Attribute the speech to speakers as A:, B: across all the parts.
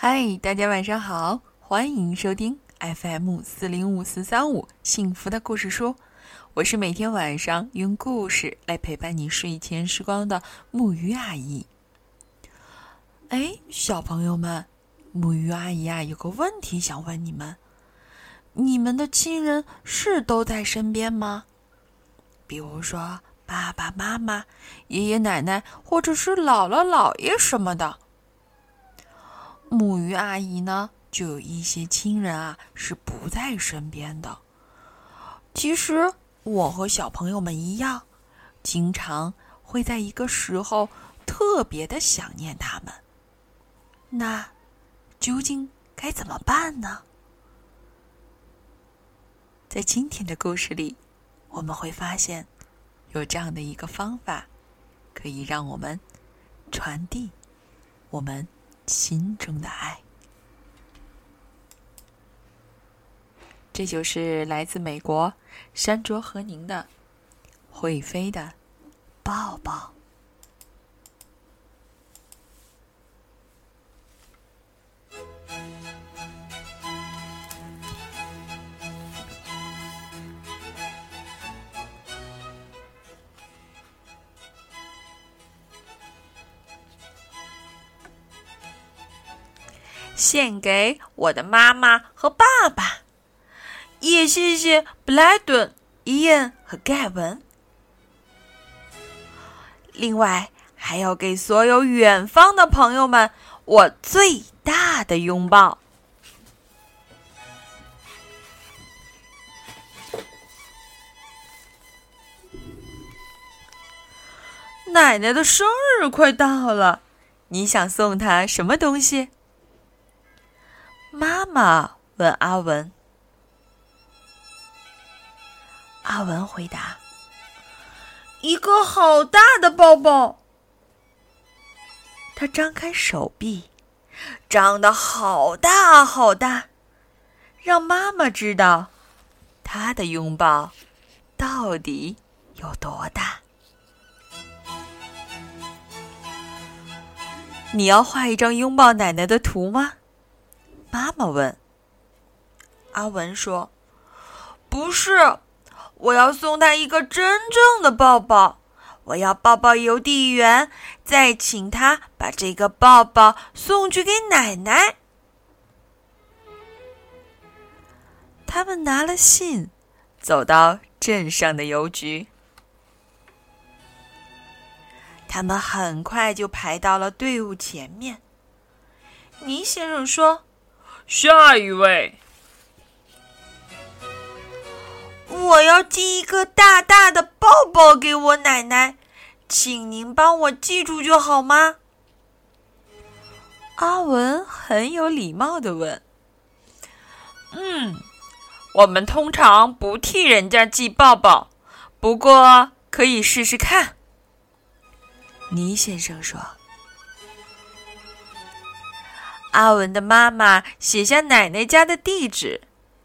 A: 嗨，大家晚上好，欢迎收听 FM 四零五四三五幸福的故事书。我是每天晚上用故事来陪伴你睡前时光的木鱼阿姨。哎，小朋友们，木鱼阿姨啊，有个问题想问你们：你们的亲人是都在身边吗？比如说爸爸妈妈、爷爷奶奶，或者是姥姥姥爷什么的。木鱼阿姨呢，就有一些亲人啊是不在身边的。其实我和小朋友们一样，经常会在一个时候特别的想念他们。那究竟该怎么办呢？在今天的故事里，我们会发现有这样的一个方法，可以让我们传递我们。心中的爱，这就是来自美国山卓和宁的会飞的抱抱。献给我的妈妈和爸爸，也谢谢布莱顿、伊恩和盖文。另外，还要给所有远方的朋友们我最大的拥抱。奶奶的生日快到了，你想送她什么东西？妈妈问阿文，阿文回答：“一个好大的抱抱。”他张开手臂，张得好大好大，让妈妈知道他的拥抱到底有多大。你要画一张拥抱奶奶的图吗？妈妈问：“阿文说，不是，我要送他一个真正的抱抱。我要抱抱邮递员，再请他把这个抱抱送去给奶奶。”他们拿了信，走到镇上的邮局。他们很快就排到了队伍前面。倪先生说。
B: 下一位，
A: 我要寄一个大大的抱抱给我奶奶，请您帮我记住就好吗？阿文很有礼貌的问。
B: 嗯，我们通常不替人家寄抱抱，不过可以试试看。
A: 倪先生说。阿文的妈妈写下奶奶家的地址，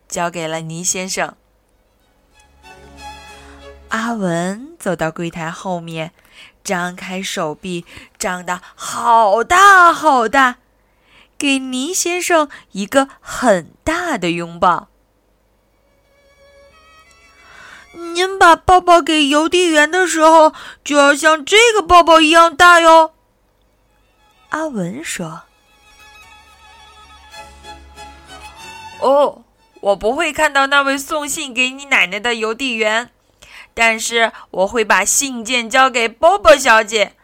A: 交给了倪先生。阿文走到柜台后面，张开手臂，张得好大好大，给倪先生一个很大的拥抱。您把抱抱给邮递员的时候，就要像这个抱抱一样大哟。阿文说。
B: 哦，我不会看到那位送信给你奶奶的邮递员，但是我会把信件交给波波小姐。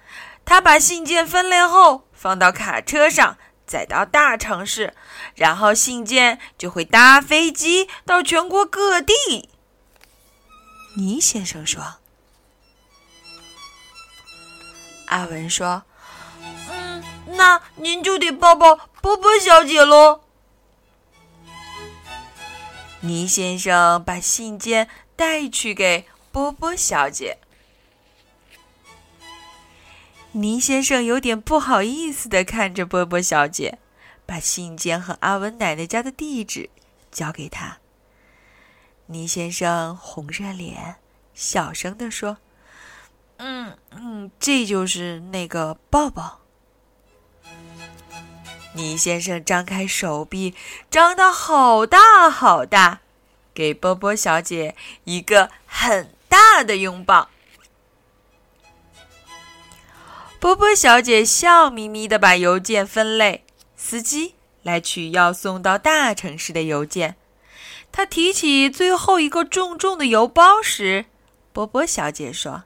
B: 她把信件分类后放到卡车上，载到大城市，然后信件就会搭飞机到全国各地。
A: 倪先生说：“阿文说，嗯，那您就得抱抱波波小姐喽。”倪先生把信件带去给波波小姐。倪先生有点不好意思的看着波波小姐，把信件和阿文奶奶家的地址交给她。倪先生红着脸，小声的说：“嗯嗯，这就是那个抱抱。”
B: 倪先生张开手臂，张得好大好大，给波波小姐一个很大的拥抱。波波小姐笑眯眯的把邮件分类，司机来取要送到大城市的邮件。她提起最后一个重重的邮包时，波波小姐说：“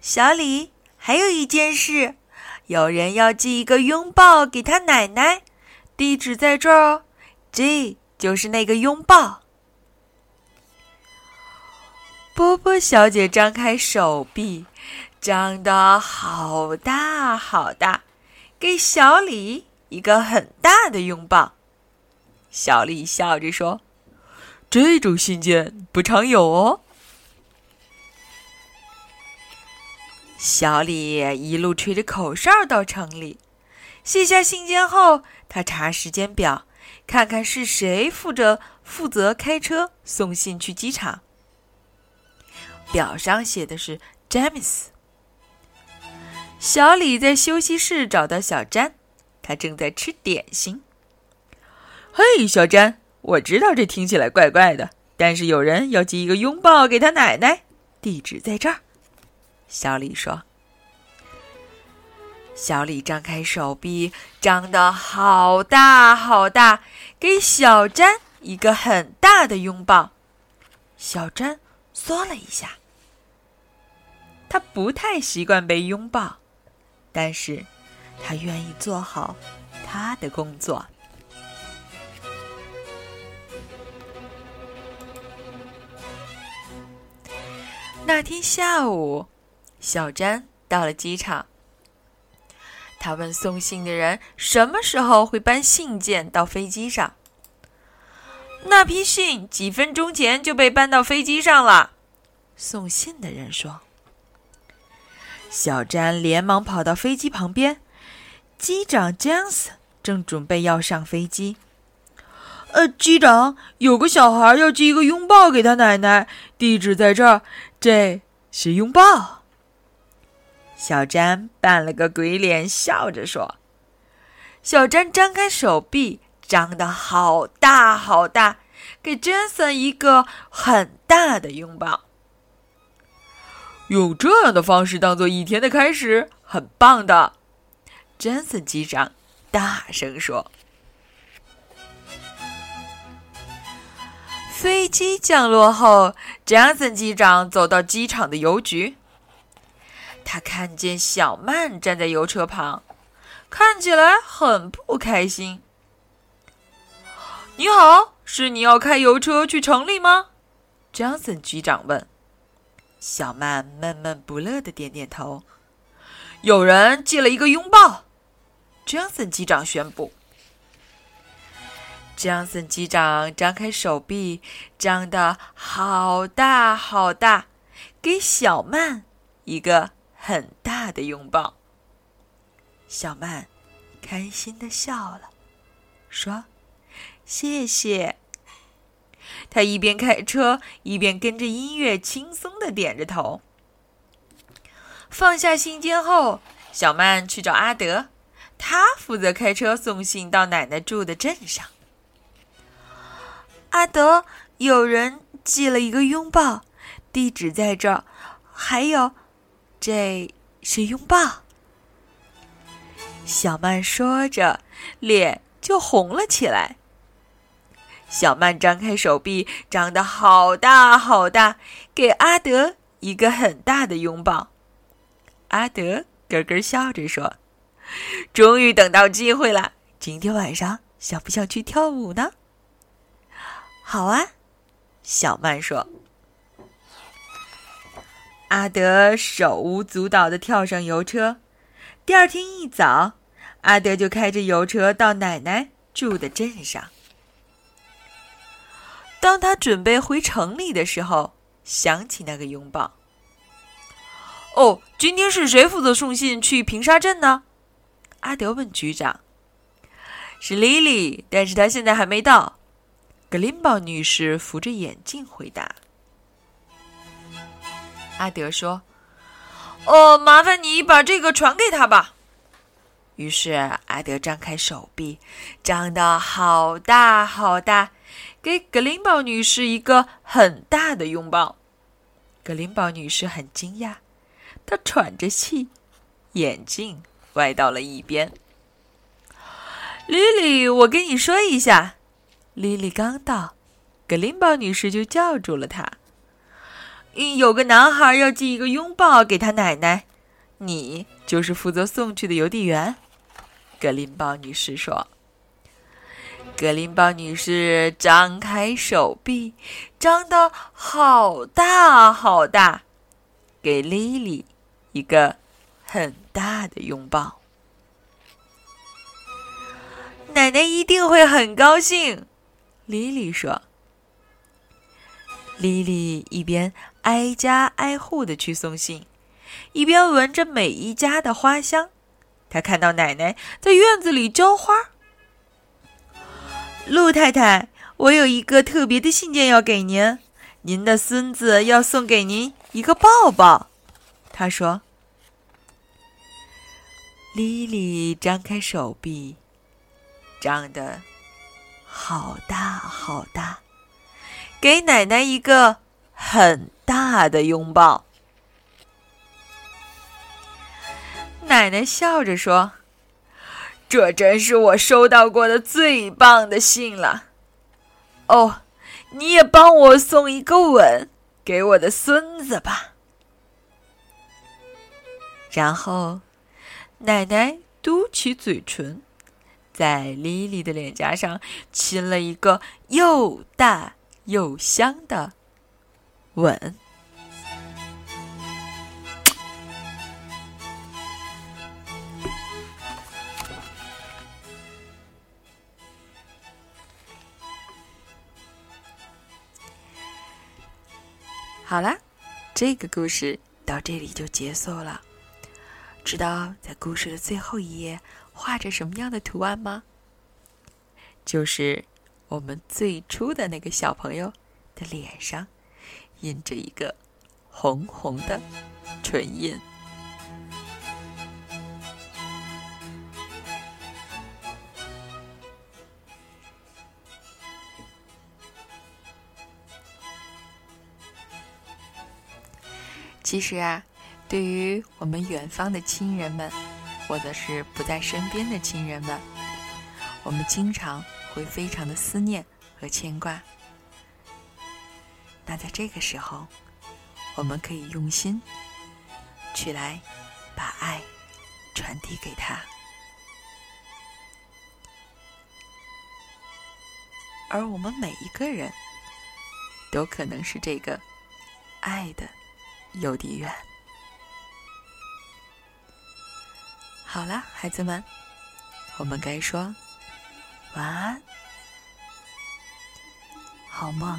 B: 小李，还有一件事，有人要寄一个拥抱给他奶奶，地址在这儿哦，这就是那个拥抱。”波波小姐张开手臂。张得好大好大，给小李一个很大的拥抱。小李笑着说：“这种信件不常有哦。”小李一路吹着口哨到城里，卸下信件后，他查时间表，看看是谁负责负责开车送信去机场。表上写的是詹姆斯。小李在休息室找到小詹，他正在吃点心。嘿，小詹，我知道这听起来怪怪的，但是有人要寄一个拥抱给他奶奶，地址在这儿。小李说。小李张开手臂，张得好大好大，给小詹一个很大的拥抱。小詹缩了一下，他不太习惯被拥抱。但是，他愿意做好他的工作。那天下午，小詹到了机场。他问送信的人什么时候会搬信件到飞机上。那批信几分钟前就被搬到飞机上了，送信的人说。小詹连忙跑到飞机旁边，机长詹斯正准备要上飞机。呃，机长，有个小孩要寄一个拥抱给他奶奶，地址在这儿，这是拥抱。小詹扮了个鬼脸，笑着说：“小詹张开手臂，张得好大好大，给詹森一个很大的拥抱。”用这样的方式当做一天的开始，很棒的，詹森机长大声说。飞机降落后，詹森机长走到机场的邮局，他看见小曼站在油车旁，看起来很不开心。你好，是你要开油车去城里吗？詹森机长问。小曼闷闷不乐的点点头。有人借了一个拥抱，詹森机长宣布。詹森机长张开手臂，张得好大好大，给小曼一个很大的拥抱。小曼开心的笑了，说：“谢谢。”他一边开车，一边跟着音乐轻松的点着头。放下信件后，小曼去找阿德，他负责开车送信到奶奶住的镇上。阿德，有人寄了一个拥抱，地址在这儿，还有，这是拥抱。小曼说着，脸就红了起来。小曼张开手臂，张得好大好大，给阿德一个很大的拥抱。阿德咯咯笑着说：“终于等到机会了，今天晚上想不想去跳舞呢？”“好啊。”小曼说。阿德手舞足蹈的跳上邮车。第二天一早，阿德就开着邮车到奶奶住的镇上。当他准备回城里的时候，想起那个拥抱。哦，今天是谁负责送信去平沙镇呢？阿德问局长。是莉莉，但是她现在还没到。格林堡女士扶着眼镜回答。阿德说：“哦，麻烦你把这个传给他吧。”于是阿德张开手臂，张得好大好大，给格林堡女士一个很大的拥抱。格林堡女士很惊讶，她喘着气，眼镜歪到了一边。莉莉，我跟你说一下，莉莉刚到，格林堡女士就叫住了她。有个男孩要寄一个拥抱给他奶奶，你就是负责送去的邮递员。格林堡女士说：“格林堡女士张开手臂，张得好大好大，给莉莉一个很大的拥抱。奶奶一定会很高兴。”莉莉说。莉莉一边挨家挨户的去送信，一边闻着每一家的花香。他看到奶奶在院子里浇花。陆太太，我有一个特别的信件要给您，您的孙子要送给您一个抱抱。他说。莉莉张开手臂，张得好大好大，给奶奶一个很大的拥抱。奶奶笑着说：“这真是我收到过的最棒的信了。哦，你也帮我送一个吻给我的孙子吧。”然后，奶奶嘟起嘴唇，在莉莉的脸颊上亲了一个又大又香的吻。好啦，这个故事到这里就结束了。知道在故事的最后一页画着什么样的图案吗？就是我们最初的那个小朋友的脸上印着一个红红的唇印。其实啊，对于我们远方的亲人们，或者是不在身边的亲人们，我们经常会非常的思念和牵挂。那在这个时候，我们可以用心去来把爱传递给他，而我们每一个人都可能是这个爱的。邮递员，好了，孩子们，我们该说晚安，好梦。